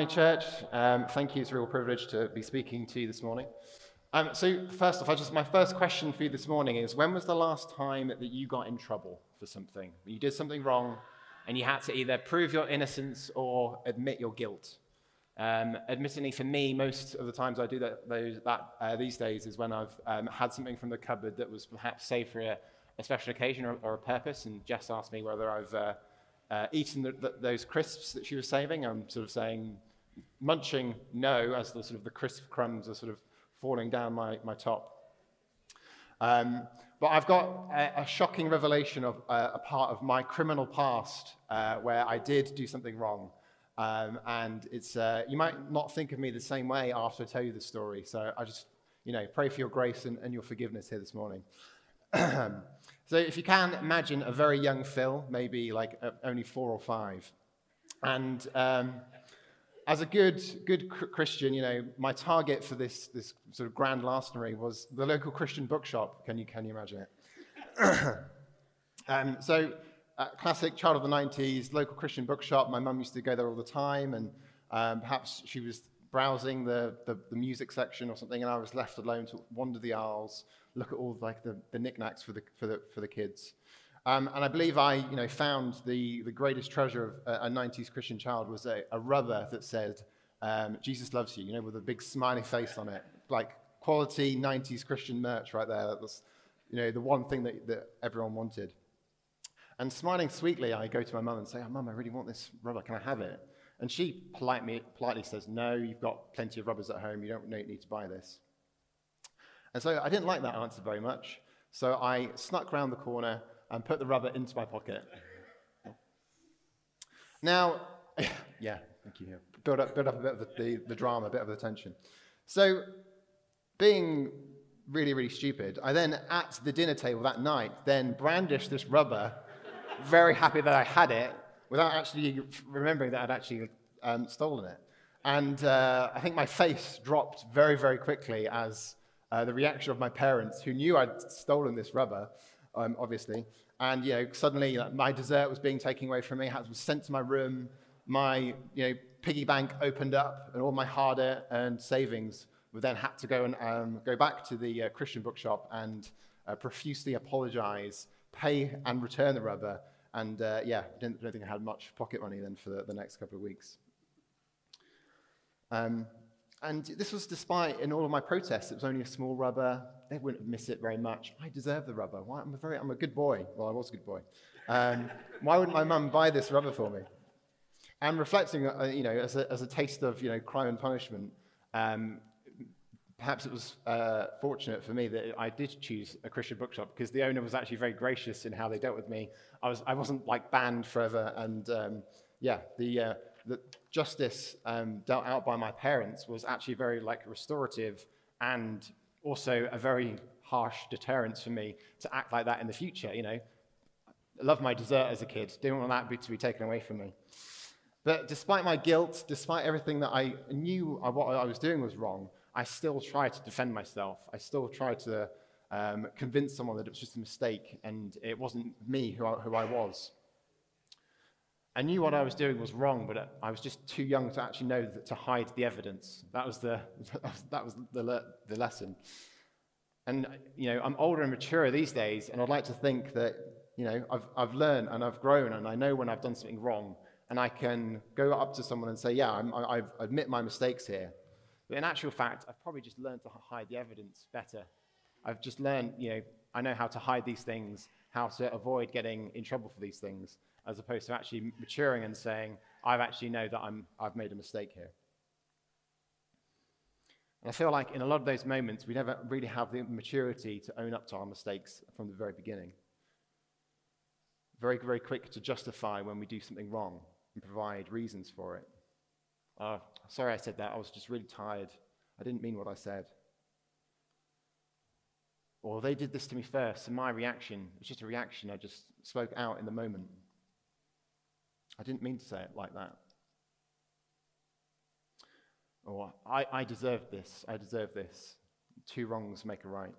morning, church. Um, thank you. It's a real privilege to be speaking to you this morning. Um, so, first off, I just my first question for you this morning is: When was the last time that you got in trouble for something? You did something wrong, and you had to either prove your innocence or admit your guilt. Um, admittedly, for me, most of the times I do that, those, that uh, these days is when I've um, had something from the cupboard that was perhaps saved for a, a special occasion or, or, a purpose, and Jess asked me whether I've uh, uh, eaten the, the, those crisps that she was saving. I'm sort of saying, munching no, as the sort of the crisp crumbs are sort of falling down my, my top. Um, but I've got a, a shocking revelation of uh, a part of my criminal past uh, where I did do something wrong. Um, and it's, uh, you might not think of me the same way after I tell you the story. So I just, you know, pray for your grace and, and your forgiveness here this morning. So if you can imagine a very young Phil, maybe like uh, only four or five, and um, as a good, good Christian, you know, my target for this, this sort of grand larceny was the local Christian bookshop. Can you, can you imagine it? um, so, uh, classic child of the 90s, local Christian bookshop. My mum used to go there all the time, and um, perhaps she was browsing the, the, the, music section or something, and I was left alone to wander the aisles, look at all like the, the knickknacks for the, for the, for the kids. Um, and I believe I you know, found the, the greatest treasure of a, a 90s Christian child was a, a rubber that said, um, Jesus loves you, you know, with a big smiley face on it. Like quality 90s Christian merch right there. That was, you know, the one thing that, that everyone wanted. And smiling sweetly, I go to my mum and say, oh, Mum, I really want this rubber. Can I have it? And she politely, politely says, No, you've got plenty of rubbers at home. You don't need to buy this. And so I didn't like that answer very much. So I snuck round the corner and put the rubber into my pocket. Now, yeah, thank you. Build up, build up a bit of the, the, the drama, a bit of the tension. So, being really, really stupid, I then at the dinner table that night then brandished this rubber, very happy that I had it, without actually remembering that I'd actually um, stolen it. And uh, I think my face dropped very, very quickly as uh, the reaction of my parents, who knew I'd stolen this rubber, um, obviously. And you know, suddenly like, my dessert was being taken away from me, it was sent to my room. My you know, piggy bank opened up, and all my hard earned savings were then had to go and um, go back to the uh, Christian bookshop and uh, profusely apologize, pay and return the rubber. And uh, yeah, I don't think I had much pocket money then for the, the next couple of weeks. Um, and this was despite, in all of my protests, it was only a small rubber. They wouldn't miss it very much. I deserve the rubber. Why? I'm, a very, I'm a good boy. Well, I was a good boy. Um, why wouldn't my mum buy this rubber for me? And reflecting, uh, you know, as a, as a taste of, you know, crime and punishment, um, perhaps it was uh, fortunate for me that I did choose a Christian bookshop because the owner was actually very gracious in how they dealt with me. I, was, I wasn't like banned forever. And um, yeah, the, uh, the justice um, dealt out by my parents was actually very like restorative and also a very harsh deterrence for me to act like that in the future. You know, I loved my dessert as a kid. Didn't want that to be taken away from me. But despite my guilt, despite everything that I knew what I was doing was wrong, I still tried to defend myself. I still tried to um, convince someone that it was just a mistake and it wasn't me who I, who I was. I knew what I was doing was wrong, but I was just too young to actually know that, to hide the evidence. That was the, that was the, the lesson. And, you know, I'm older and maturer these days, and I'd like to think that, you know, I've, I've learned and I've grown, and I know when I've done something wrong, and I can go up to someone and say, yeah, I'm, I admit my mistakes here. But in actual fact, I've probably just learned to hide the evidence better. I've just learned, you know, I know how to hide these things, how to avoid getting in trouble for these things as opposed to actually maturing and saying, I've actually know that I'm, I've made a mistake here. And I feel like in a lot of those moments, we never really have the maturity to own up to our mistakes from the very beginning. Very, very quick to justify when we do something wrong and provide reasons for it. Uh, sorry I said that. I was just really tired. I didn't mean what I said. Or they did this to me first, and my reaction was just a reaction. I just spoke out in the moment. I didn't mean to say it like that. Or, I, I deserve this, I deserve this. Two wrongs make a right.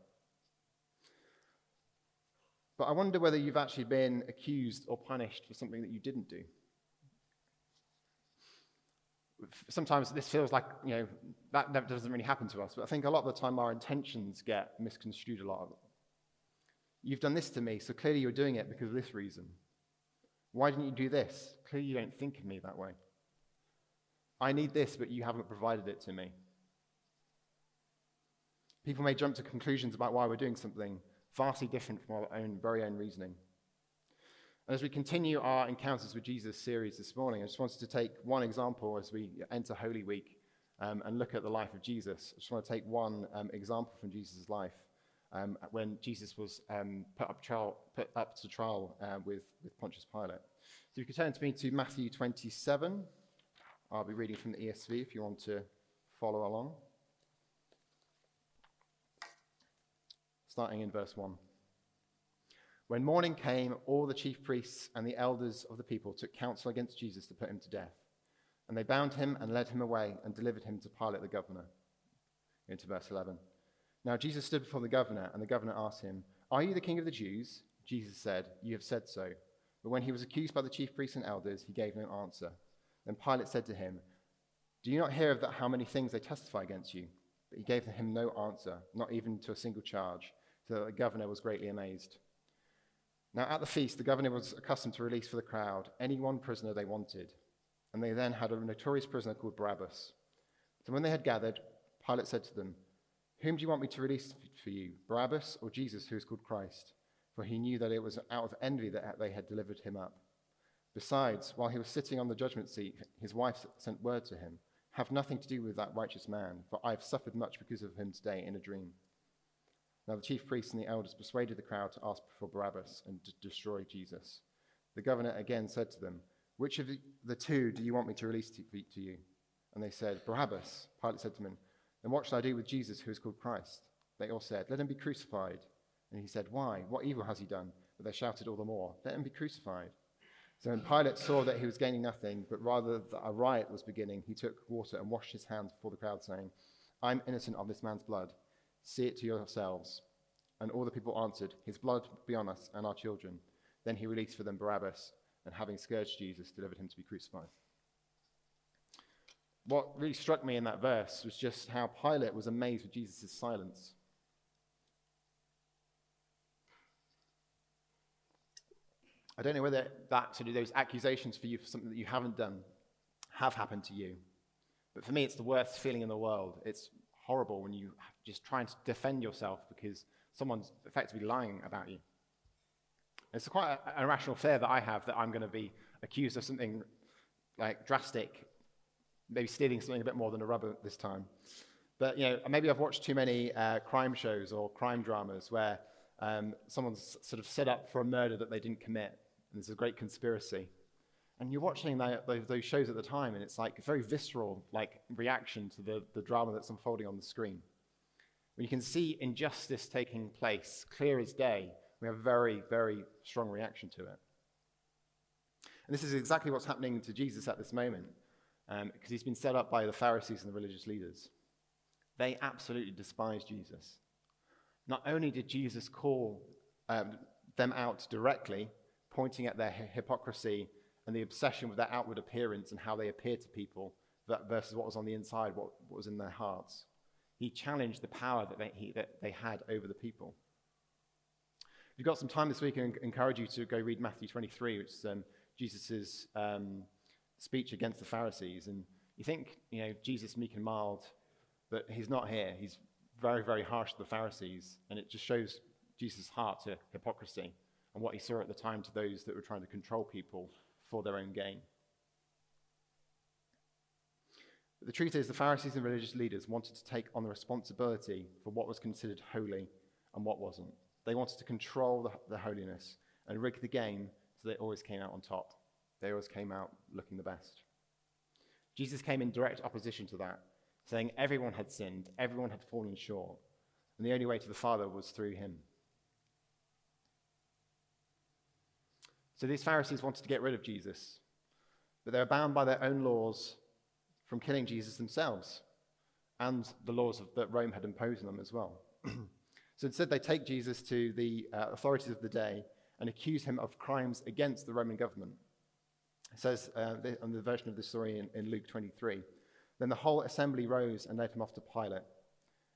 But I wonder whether you've actually been accused or punished for something that you didn't do. sometimes this feels like, you know, that never doesn't really happen to us, but I think a lot of the time our intentions get misconstrued a lot. You've done this to me, so clearly you're doing it because of this reason. Why didn't you do this? Clearly you don't think of me that way. I need this, but you haven't provided it to me. People may jump to conclusions about why we're doing something vastly different from our own very own reasoning. And as we continue our Encounters with Jesus series this morning, I just wanted to take one example as we enter Holy Week um, and look at the life of Jesus. I just want to take one um, example from Jesus' life um, when Jesus was um, put, up trial, put, up to trial uh, with, with Pontius Pilate. So you can turn to me to Matthew 27. I'll be reading from the ESV if you want to follow along. Starting in verse 1. When morning came, all the chief priests and the elders of the people took counsel against Jesus to put him to death. And they bound him and led him away and delivered him to Pilate the governor. Into verse 11. Now Jesus stood before the governor, and the governor asked him, Are you the king of the Jews? Jesus said, You have said so. But when he was accused by the chief priests and elders, he gave no answer. Then Pilate said to him, Do you not hear of that how many things they testify against you? But he gave him no answer, not even to a single charge, so that the governor was greatly amazed. Now, at the feast, the governor was accustomed to release for the crowd any one prisoner they wanted, and they then had a notorious prisoner called Barabbas. So when they had gathered, Pilate said to them, Whom do you want me to release for you, Barabbas or Jesus, who is called Christ? For he knew that it was out of envy that they had delivered him up. Besides, while he was sitting on the judgment seat, his wife sent word to him Have nothing to do with that righteous man, for I have suffered much because of him today in a dream. Now the chief priests and the elders persuaded the crowd to ask for Barabbas and to destroy Jesus. The governor again said to them, Which of the two do you want me to release to you? And they said, Barabbas. Pilate said to them, Then what shall I do with Jesus, who is called Christ? They all said, Let him be crucified. And he said, Why? What evil has he done? But they shouted all the more, Let him be crucified. So when Pilate saw that he was gaining nothing, but rather that a riot was beginning, he took water and washed his hands before the crowd, saying, I'm innocent of this man's blood. See it to yourselves. And all the people answered, His blood be on us and our children. Then he released for them Barabbas, and having scourged Jesus, delivered him to be crucified. What really struck me in that verse was just how Pilate was amazed with Jesus' silence. I don't know whether that sort of those accusations for you for something that you haven't done have happened to you. But for me, it's the worst feeling in the world. It's horrible when you just trying to defend yourself because someone's effectively lying about you. It's quite an irrational fear that I have that I'm going to be accused of something like drastic, maybe stealing something a bit more than a rubber this time. But you know, maybe I've watched too many uh, crime shows or crime dramas where um, someone's sort of set up for a murder that they didn't commit, and there's a great conspiracy. And you're watching those shows at the time, and it's like a very visceral like reaction to the, the drama that's unfolding on the screen. When you can see injustice taking place, clear as day, we have a very, very strong reaction to it. And this is exactly what's happening to Jesus at this moment, because um, he's been set up by the Pharisees and the religious leaders. They absolutely despise Jesus. Not only did Jesus call um, them out directly, pointing at their hypocrisy and the obsession with their outward appearance and how they appear to people versus what was on the inside, what, what was in their hearts. He challenged the power that they, he, that they had over the people. If you've got some time this week, I encourage you to go read Matthew 23, which is um, Jesus' um, speech against the Pharisees. And you think, you know, Jesus meek and mild, but he's not here. He's very, very harsh to the Pharisees, and it just shows Jesus' heart to hypocrisy and what he saw at the time to those that were trying to control people for their own gain. But the truth is, the Pharisees and religious leaders wanted to take on the responsibility for what was considered holy and what wasn't. They wanted to control the, the holiness and rig the game so they always came out on top. They always came out looking the best. Jesus came in direct opposition to that, saying everyone had sinned, everyone had fallen short, and the only way to the Father was through him. So these Pharisees wanted to get rid of Jesus, but they were bound by their own laws from killing Jesus themselves and the laws of, that Rome had imposed on them as well. so instead, they take Jesus to the uh, authorities of the day and accuse him of crimes against the Roman government. It says uh, on the version of the story in, in Luke 23 Then the whole assembly rose and led him off to Pilate.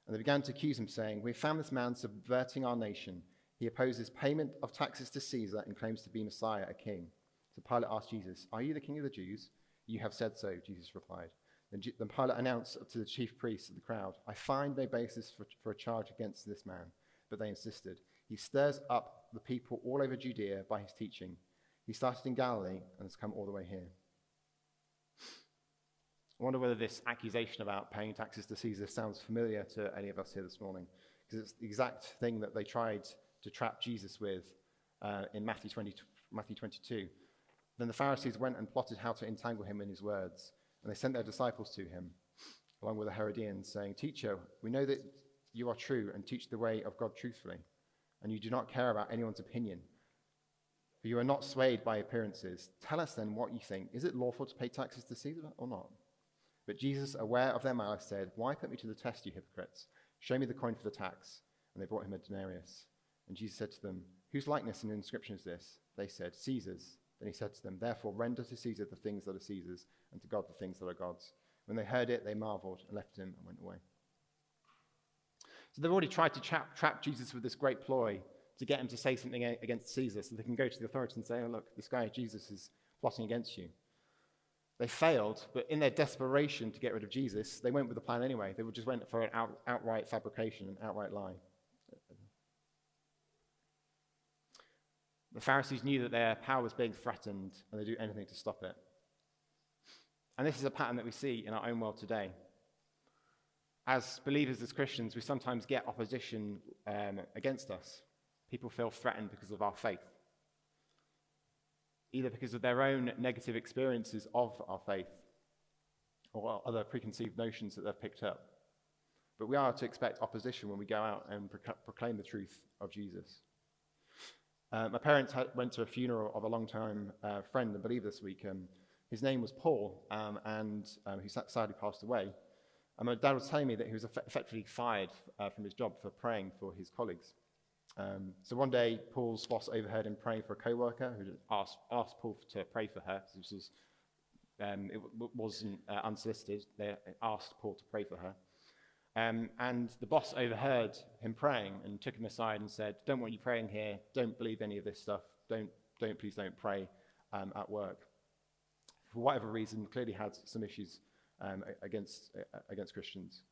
And they began to accuse him, saying, We found this man subverting our nation. He opposes payment of taxes to Caesar and claims to be Messiah, a king. So Pilate asked Jesus, Are you the king of the Jews? You have said so, Jesus replied. Then, then Pilate announced to the chief priests of the crowd, I find no basis for, for a charge against this man. But they insisted. He stirs up the people all over Judea by his teaching. He started in Galilee and has come all the way here. I wonder whether this accusation about paying taxes to Caesar sounds familiar to any of us here this morning, because it's the exact thing that they tried to trap Jesus with uh, in Matthew, 20, Matthew 22. Then the Pharisees went and plotted how to entangle him in his words, and they sent their disciples to him, along with the Herodians, saying, Teacher, we know that you are true and teach the way of God truthfully, and you do not care about anyone's opinion. For you are not swayed by appearances. Tell us then what you think. Is it lawful to pay taxes to Caesar or not? But Jesus, aware of their malice, said, Why put me to the test, you hypocrites? Show me the coin for the tax. And they brought him a denarius. And Jesus said to them, Whose likeness and inscription is this? They said, Caesar's. Then he said to them, Therefore render to Caesar the things that are Caesar's, and to God the things that are God's. When they heard it, they marveled and left him and went away. So they've already tried to trap, trap Jesus with this great ploy to get him to say something against Caesar so they can go to the authorities and say, Oh, look, this guy, Jesus, is plotting against you. They failed, but in their desperation to get rid of Jesus, they went with the plan anyway. They just went for an out, outright fabrication, an outright lie. The Pharisees knew that their power was being threatened, and they do anything to stop it. And this is a pattern that we see in our own world today. As believers, as Christians, we sometimes get opposition um, against us. People feel threatened because of our faith, either because of their own negative experiences of our faith or other preconceived notions that they've picked up. But we are to expect opposition when we go out and proclaim the truth of Jesus. Uh, my parents had, went to a funeral of a long-time uh, friend and believer this week. Um, his name was Paul, um, and um, he sadly passed away. And my dad was telling me that he was effectively fired uh, from his job for praying for his colleagues. Um, so one day, Paul's boss overheard him praying for a co-worker who asked, asked Paul to pray for her. This was, um, it wasn't uh, unsolicited. They asked Paul to pray for her. Um, and the boss overheard him praying and took him aside and said, Don't want you praying here. Don't believe any of this stuff. Don't, don't please don't pray um, at work. For whatever reason, clearly had some issues um, against, against Christians.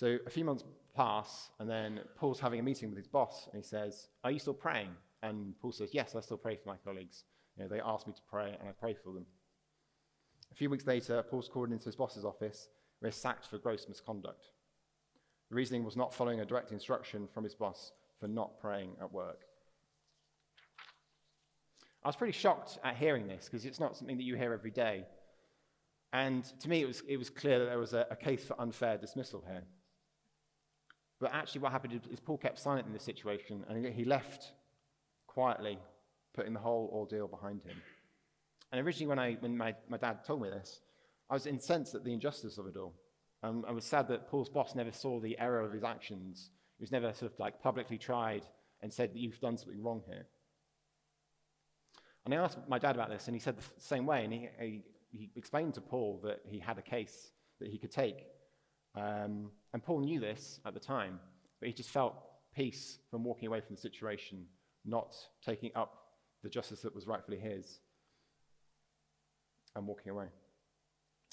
So a few months pass, and then Paul's having a meeting with his boss, and he says, Are you still praying? And Paul says, Yes, I still pray for my colleagues. You know, they asked me to pray, and I pray for them. A few weeks later, Paul's called into his boss's office, where he's sacked for gross misconduct. The reasoning was not following a direct instruction from his boss for not praying at work. I was pretty shocked at hearing this because it's not something that you hear every day. And to me, it was, it was clear that there was a, a case for unfair dismissal here. But actually, what happened is Paul kept silent in this situation and he left quietly, putting the whole ordeal behind him. And originally, when, I, when my, my dad told me this, I was incensed at the injustice of it all. Um, I was sad that Paul's boss never saw the error of his actions. He was never sort of like publicly tried and said that you've done something wrong here. And I asked my dad about this, and he said the same way. And he, he, he explained to Paul that he had a case that he could take. Um, and Paul knew this at the time, but he just felt peace from walking away from the situation, not taking up the justice that was rightfully his, and walking away.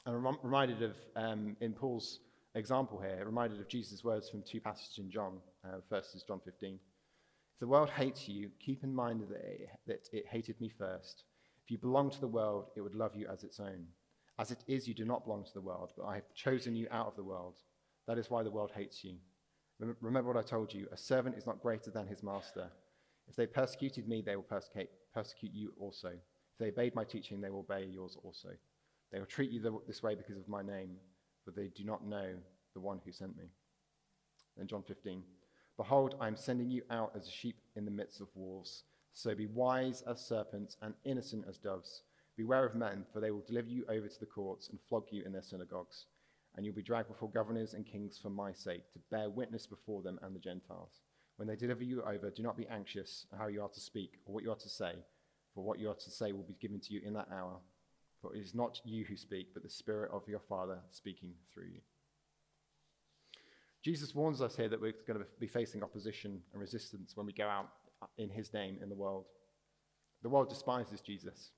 I'm reminded of, um, in Paul's example here, reminded of Jesus' words from two passages in John. Uh, first is John 15. If the world hates you, keep in mind that it, that it hated me first. If you belong to the world, it would love you as its own. As it is, you do not belong to the world, but I have chosen you out of the world. That is why the world hates you. Remember what I told you a servant is not greater than his master. If they persecuted me, they will persecute, you also. If they obeyed my teaching, they will obey yours also. They will treat you this way because of my name, but they do not know the one who sent me. Then John 15. Behold, I am sending you out as a sheep in the midst of wolves. So be wise as serpents and innocent as doves. Beware of men, for they will deliver you over to the courts and flog you in their synagogues. And you'll be dragged before governors and kings for my sake, to bear witness before them and the Gentiles. When they deliver you over, do not be anxious how you are to speak or what you are to say, for what you are to say will be given to you in that hour For it is not you who speak, but the Spirit of your Father speaking through you. Jesus warns us here that we're going to be facing opposition and resistance when we go out in his name in the world. The world despises Jesus.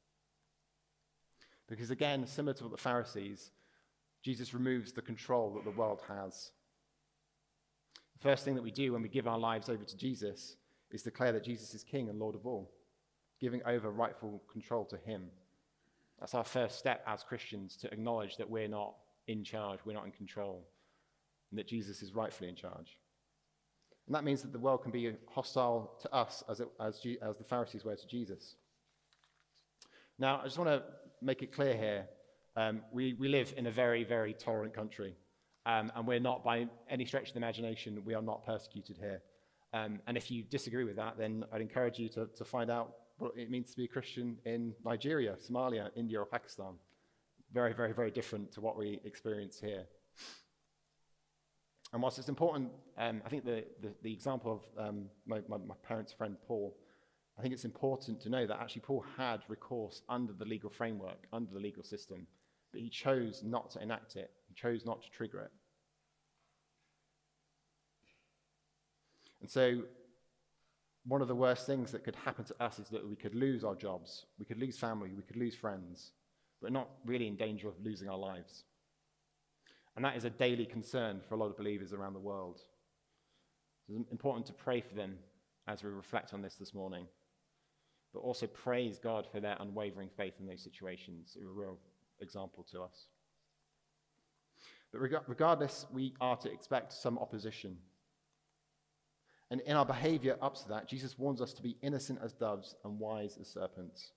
Because again, similar to the Pharisees, Jesus removes the control that the world has. The first thing that we do when we give our lives over to Jesus is declare that Jesus is King and Lord of all, giving over rightful control to him. That's our first step as Christians to acknowledge that we're not in charge, we're not in control, and that Jesus is rightfully in charge. And that means that the world can be hostile to us as, it, as, as the Pharisees were to Jesus. Now, I just want to make it clear here um, we, we live in a very, very tolerant country. Um, and we're not, by any stretch of the imagination, we are not persecuted here. Um, and if you disagree with that, then I'd encourage you to, to find out what it means to be a Christian in Nigeria, Somalia, India, or Pakistan. Very, very, very different to what we experience here. And whilst it's important, um, I think the, the, the, example of um, my, my, my parents' friend Paul, I think it's important to know that actually Paul had recourse under the legal framework, under the legal system, but he chose not to enact it, he chose not to trigger it. And so, one of the worst things that could happen to us is that we could lose our jobs, we could lose family, we could lose friends, but not really in danger of losing our lives. And that is a daily concern for a lot of believers around the world. It's important to pray for them as we reflect on this this morning, but also praise God for their unwavering faith in those situations. It's a real example to us. But regardless, we are to expect some opposition. And in our behavior up to that, Jesus warns us to be innocent as doves and wise as serpents.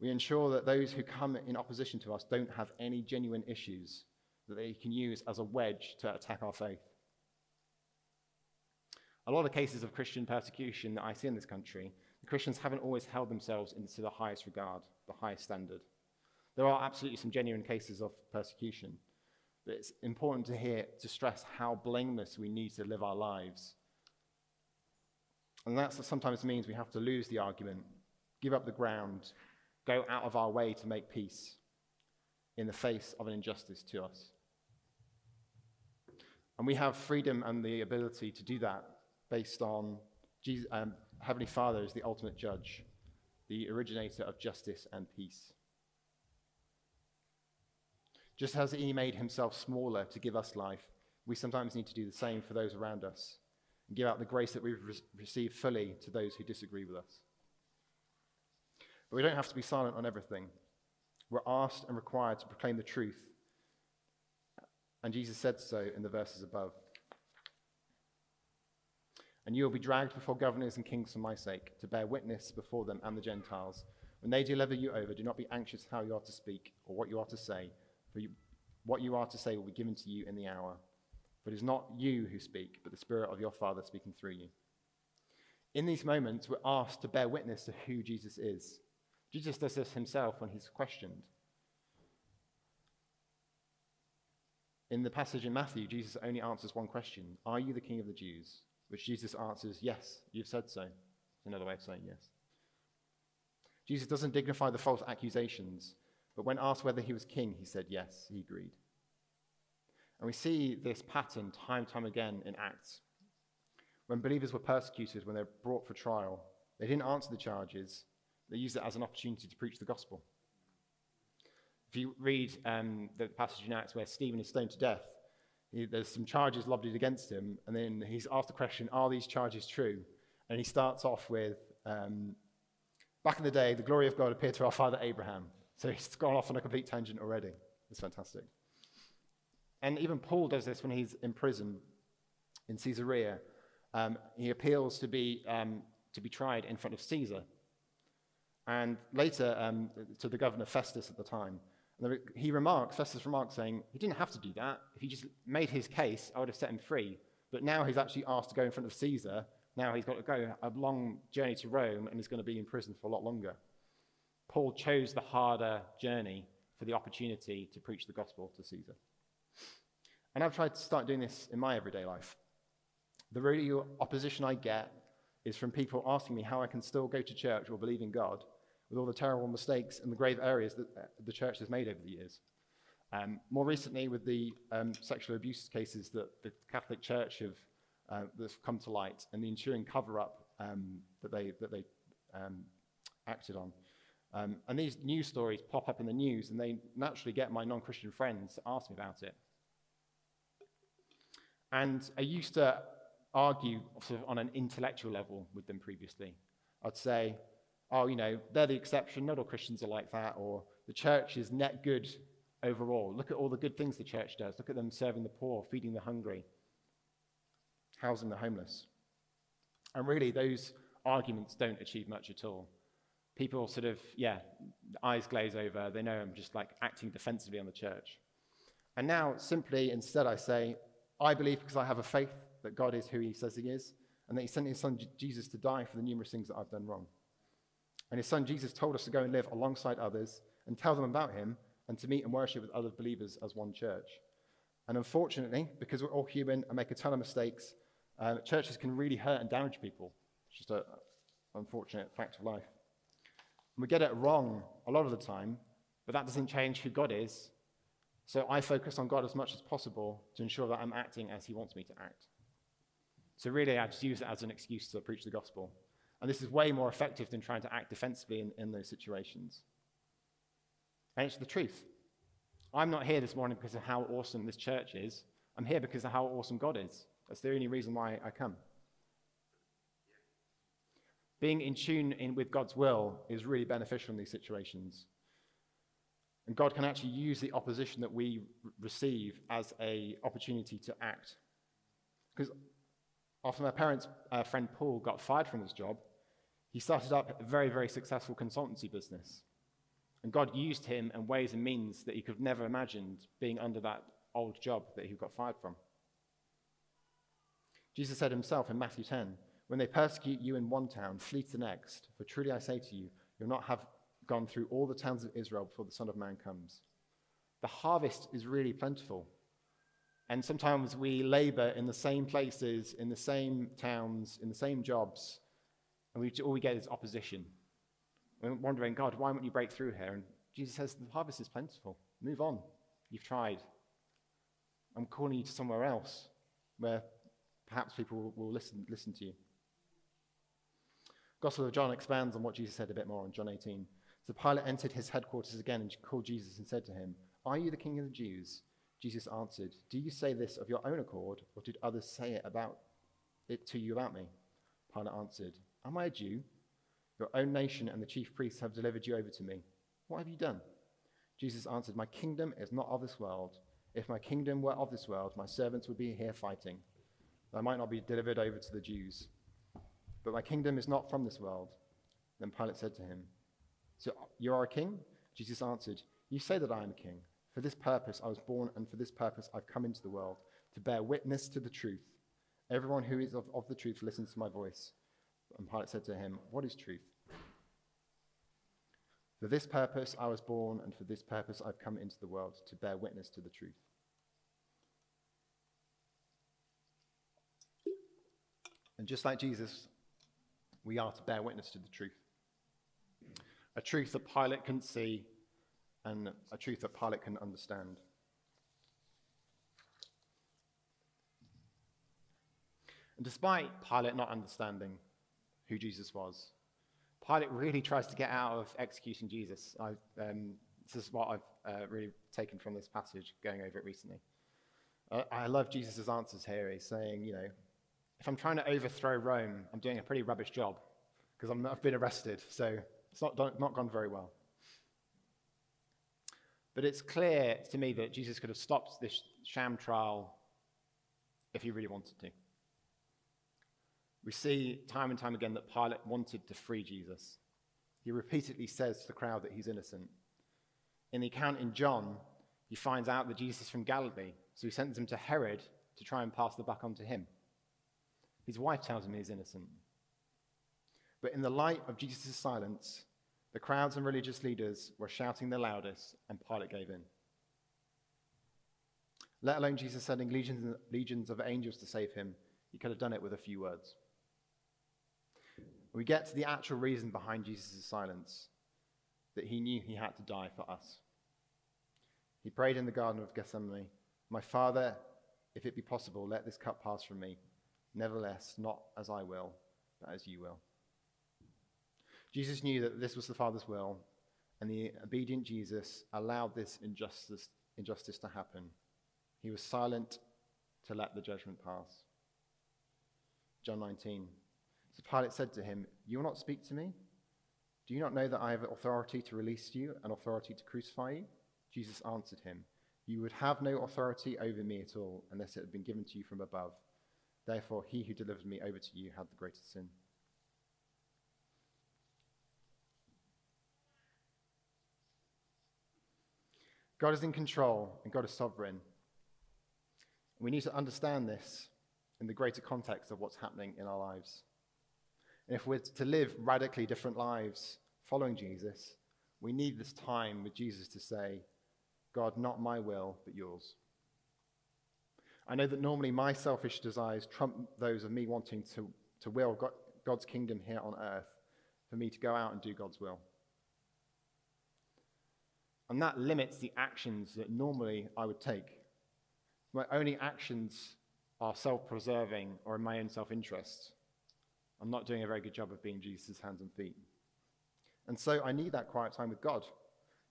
We ensure that those who come in opposition to us don't have any genuine issues that they can use as a wedge to attack our faith. A lot of cases of Christian persecution that I see in this country, Christians haven't always held themselves into the highest regard, the highest standard. There are absolutely some genuine cases of persecution, but it's important to hear, to stress how blameless we need to live our lives and that sometimes means we have to lose the argument, give up the ground, go out of our way to make peace in the face of an injustice to us. And we have freedom and the ability to do that based on Jesus, um, Heavenly Father is the ultimate judge, the originator of justice and peace. Just as he made himself smaller to give us life, we sometimes need to do the same for those around us and give out the grace that we've re- received fully to those who disagree with us. But we don't have to be silent on everything. We're asked and required to proclaim the truth. And Jesus said so in the verses above. And you will be dragged before governors and kings for my sake, to bear witness before them and the Gentiles. When they deliver you over, do not be anxious how you are to speak or what you are to say, for you, what you are to say will be given to you in the hour. For it is not you who speak, but the Spirit of your Father speaking through you. In these moments, we're asked to bear witness to who Jesus is. Jesus does this himself when he's questioned. In the passage in Matthew, Jesus only answers one question Are you the King of the Jews? Which Jesus answers, Yes, you've said so. It's another way of saying yes. Jesus doesn't dignify the false accusations, but when asked whether he was king, he said yes, he agreed. And we see this pattern time and time again in Acts. When believers were persecuted, when they were brought for trial, they didn't answer the charges, they used it as an opportunity to preach the gospel. If you read um, the passage in Acts where Stephen is stoned to death, he, there's some charges lobbied against him, and then he's asked the question, Are these charges true? And he starts off with, um, Back in the day, the glory of God appeared to our father Abraham. So he's gone off on a complete tangent already. It's fantastic. And even Paul does this when he's in prison in Caesarea. Um, he appeals to be, um, to be tried in front of Caesar. And later um, to the governor Festus at the time. He remarks, Festus remarks, saying, he didn't have to do that. If he just made his case, I would have set him free. But now he's actually asked to go in front of Caesar. Now he's got to go a long journey to Rome and is going to be in prison for a lot longer. Paul chose the harder journey for the opportunity to preach the gospel to Caesar. And I've tried to start doing this in my everyday life. The real opposition I get is from people asking me how I can still go to church or believe in God with all the terrible mistakes and the grave areas that uh, the church has made over the years. Um, more recently, with the um, sexual abuse cases that the Catholic Church have uh, that's come to light and the ensuing cover up um, that they, that they um, acted on. Um, and these news stories pop up in the news, and they naturally get my non Christian friends to ask me about it. And I used to argue sort of on an intellectual level with them previously. I'd say, oh, you know, they're the exception, not all Christians are like that, or the church is net good overall. Look at all the good things the church does. Look at them serving the poor, feeding the hungry, housing the homeless. And really, those arguments don't achieve much at all. People sort of, yeah, eyes glaze over. They know I'm just like acting defensively on the church. And now, simply, instead, I say, I believe because I have a faith that God is who he says he is, and that he sent his son Jesus to die for the numerous things that I've done wrong. And his son Jesus told us to go and live alongside others and tell them about him and to meet and worship with other believers as one church. And unfortunately, because we're all human and make a ton of mistakes, uh, churches can really hurt and damage people. It's just an unfortunate fact of life. And we get it wrong a lot of the time, but that doesn't change who God is. So I focus on God as much as possible to ensure that I'm acting as He wants me to act. So really, I just use it as an excuse to preach the gospel. And this is way more effective than trying to act defensively in, in those situations. And it's the truth. I'm not here this morning because of how awesome this church is. I'm here because of how awesome God is. That's the only reason why I come. Being in tune in with God's will is really beneficial in these situations. And God can actually use the opposition that we receive as an opportunity to act. Because after my parents' uh, friend Paul got fired from his job, he started up a very, very successful consultancy business. And God used him in ways and means that he could have never imagined being under that old job that he got fired from. Jesus said himself in Matthew 10 when they persecute you in one town, flee to the next. For truly I say to you, you'll not have gone through all the towns of Israel before the Son of Man comes. The harvest is really plentiful. And sometimes we labor in the same places, in the same towns, in the same jobs, and we, all we get is opposition. We're wondering, God, why won't you break through here? And Jesus says, The harvest is plentiful. Move on. You've tried. I'm calling you to somewhere else where perhaps people will, listen, listen to you. Gospel of John expands on what Jesus said a bit more in John 18. So Pilate entered his headquarters again and called Jesus and said to him, Are you the king of the Jews? Jesus answered, Do you say this of your own accord, or did others say it about it to you about me? Pilate answered, Am I a Jew? Your own nation and the chief priests have delivered you over to me. What have you done? Jesus answered, My kingdom is not of this world. If my kingdom were of this world, my servants would be here fighting. I might not be delivered over to the Jews. But my kingdom is not from this world. Then Pilate said to him, So you are a king? Jesus answered, You say that I am a king. For this purpose I was born, and for this purpose I've come into the world, to bear witness to the truth. Everyone who is of, of the truth listens to my voice. And Pilate said to him, What is truth? For this purpose I was born, and for this purpose I've come into the world, to bear witness to the truth. And just like Jesus, we are to bear witness to the truth. A truth that Pilate can see and a truth that Pilate can understand. And despite Pilate not understanding who Jesus was, Pilate really tries to get out of executing Jesus. Um, this is what I've uh, really taken from this passage, going over it recently. Uh, I love Jesus' answers here. He's saying, you know, if I'm trying to overthrow Rome, I'm doing a pretty rubbish job because I've been arrested, so it's not, not gone very well. But it's clear to me that Jesus could have stopped this sham trial if he really wanted to. We see time and time again that Pilate wanted to free Jesus. He repeatedly says to the crowd that he's innocent. In the account in John, he finds out that Jesus is from Galilee, so he sends him to Herod to try and pass the buck on to him. His wife tells him he's innocent. But in the light of Jesus' silence, the crowds and religious leaders were shouting the loudest, and Pilate gave in. Let alone Jesus sending legions, legions of angels to save him, he could have done it with a few words. We get to the actual reason behind Jesus' silence. that he knew he had to die for us. He prayed in the Garden of Gethsemane, My Father, if it be possible, let this cup pass from me. Nevertheless, not as I will, but as you will. Jesus knew that this was the Father's will, and the obedient Jesus allowed this injustice, injustice to happen. He was silent to let the judgment pass. John 19. So Pilate said to him, You will not speak to me? Do you not know that I have authority to release you and authority to crucify you? Jesus answered him, You would have no authority over me at all unless it had been given to you from above. Therefore, he who delivered me over to you had the greater sin. God is in control and God is sovereign. We need to understand this in the greater context of what's happening in our lives. And if we're to live radically different lives following Jesus, we need this time with Jesus to say, God, not my will, but yours. I know that normally my selfish desires trump those of me wanting to, to will God, God's kingdom here on earth, for me to go out and do God's will. And that limits the actions that normally I would take. My only actions are self preserving or in my own self interest. I'm not doing a very good job of being Jesus' hands and feet. And so I need that quiet time with God,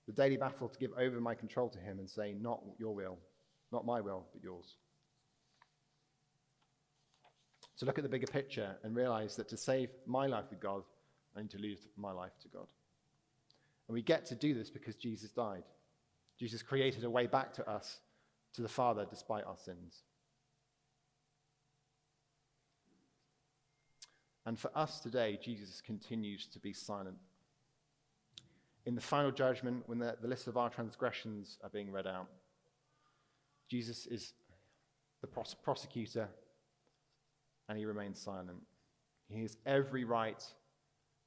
the daily battle to give over my control to Him and say, Not your will, not my will, but yours. To look at the bigger picture and realize that to save my life with God, I need to lose my life to God. And we get to do this because Jesus died. Jesus created a way back to us, to the Father, despite our sins. And for us today, Jesus continues to be silent. In the final judgment, when the, the list of our transgressions are being read out, Jesus is the pros- prosecutor and he remains silent. He has every right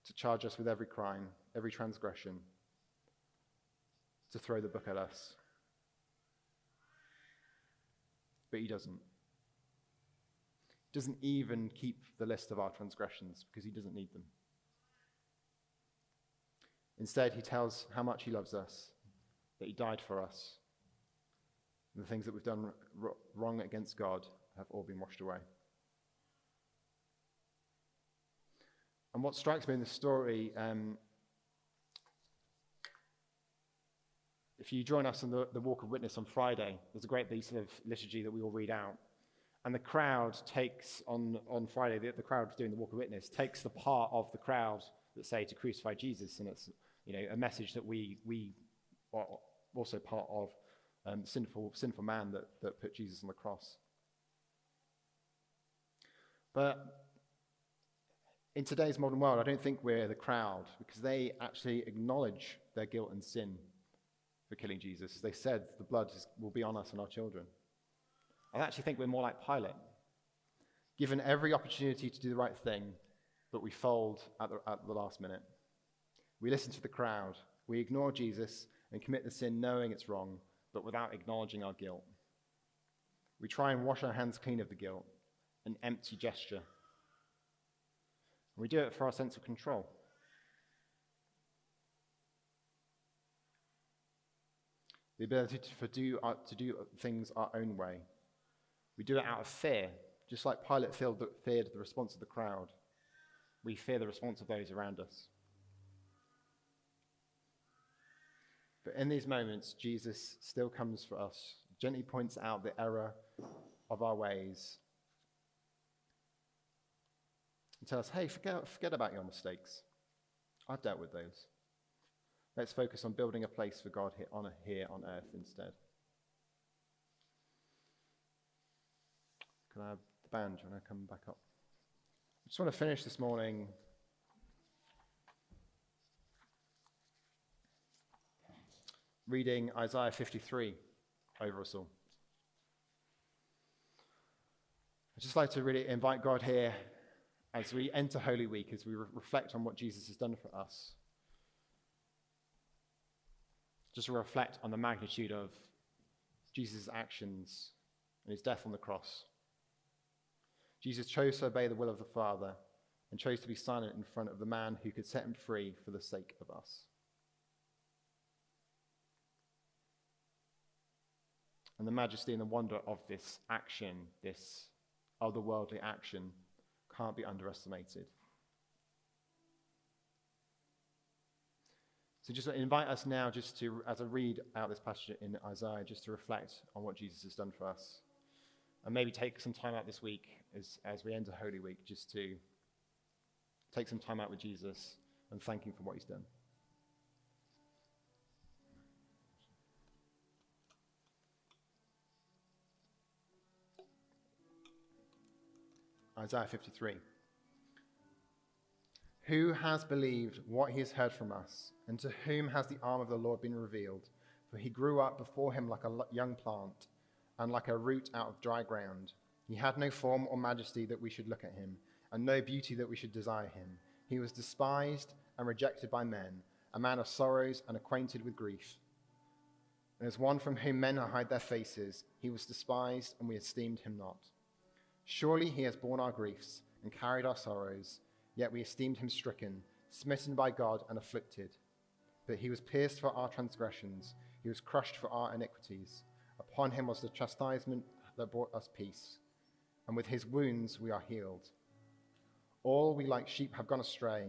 to charge us with every crime, every transgression to throw the book at us. But he doesn't. Doesn't even keep the list of our transgressions because he doesn't need them. Instead, he tells how much he loves us, that he died for us, and the things that we've done wrong against God have all been washed away. And what strikes me in this story um, if you join us on the, the Walk of Witness on Friday, there's a great piece of liturgy that we all read out. And the crowd takes, on, on Friday, the, the crowd doing the Walk of Witness takes the part of the crowd that say to crucify Jesus. And it's you know, a message that we, we are also part of um, sinful, sinful man that, that put Jesus on the cross. But in today's modern world, I don't think we're the crowd because they actually acknowledge their guilt and sin for killing Jesus. They said the blood will be on us and our children. I actually think we're more like Pilate, given every opportunity to do the right thing, but we fold at the, at the last minute. We listen to the crowd. We ignore Jesus and commit the sin knowing it's wrong, but without acknowledging our guilt. We try and wash our hands clean of the guilt, an empty gesture. We do it for our sense of control. the ability to do, uh, to do things our own way. We do it out of fear, just like Pilate feared the response of the crowd. We fear the response of those around us. But in these moments, Jesus still comes for us, gently points out the error of our ways, and tell us, hey, forget, forget about your mistakes. I've dealt with those. Let's focus on building a place for God here on, here on earth instead. Can I have the band? Do you want to come back up? I just want to finish this morning reading Isaiah 53 over us all. I'd just like to really invite God here as we enter Holy Week, as we re- reflect on what Jesus has done for us just to reflect on the magnitude of Jesus' actions and his death on the cross. Jesus chose to obey the will of the Father and chose to be silent in front of the man who could set him free for the sake of us. And the majesty and the wonder of this action, this otherworldly action, can't be underestimated. So just invite us now, just to, as I read out this passage in Isaiah, just to reflect on what Jesus has done for us. And maybe take some time out this week as, as we enter Holy Week just to take some time out with Jesus and thank him for what he's done. Isaiah 53. Who has believed what he has heard from us, and to whom has the arm of the Lord been revealed? For he grew up before him like a young plant, and like a root out of dry ground. He had no form or majesty that we should look at him, and no beauty that we should desire him. He was despised and rejected by men, a man of sorrows and acquainted with grief. And as one from whom men hide their faces, he was despised, and we esteemed him not. Surely he has borne our griefs and carried our sorrows, yet we esteemed him stricken, smitten by God, and afflicted. But he was pierced for our transgressions, he was crushed for our iniquities. Upon him was the chastisement that brought us peace, and with his wounds we are healed. All we like sheep have gone astray,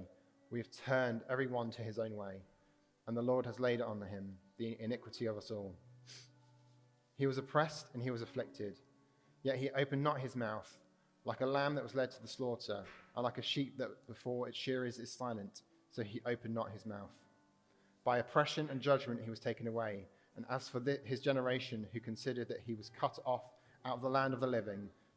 we have turned every one to his own way, and the Lord has laid on him the iniquity of us all. He was oppressed and he was afflicted Yet he opened not his mouth, like a lamb that was led to the slaughter, and like a sheep that before its shearers is silent, so he opened not his mouth. By oppression and judgment he was taken away. And as for his generation, who considered that he was cut off out of the land of the living,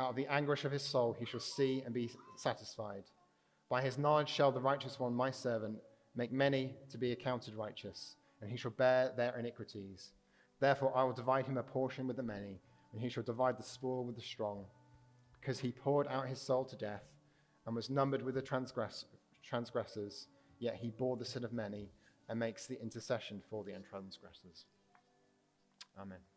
Out of the anguish of his soul he shall see and be satisfied. By his knowledge shall the righteous one, my servant, make many to be accounted righteous, and he shall bear their iniquities. Therefore I will divide him a portion with the many, and he shall divide the spoil with the strong because he poured out his soul to death and was numbered with the transgress- transgressors, yet he bore the sin of many and makes the intercession for the transgressors. Amen.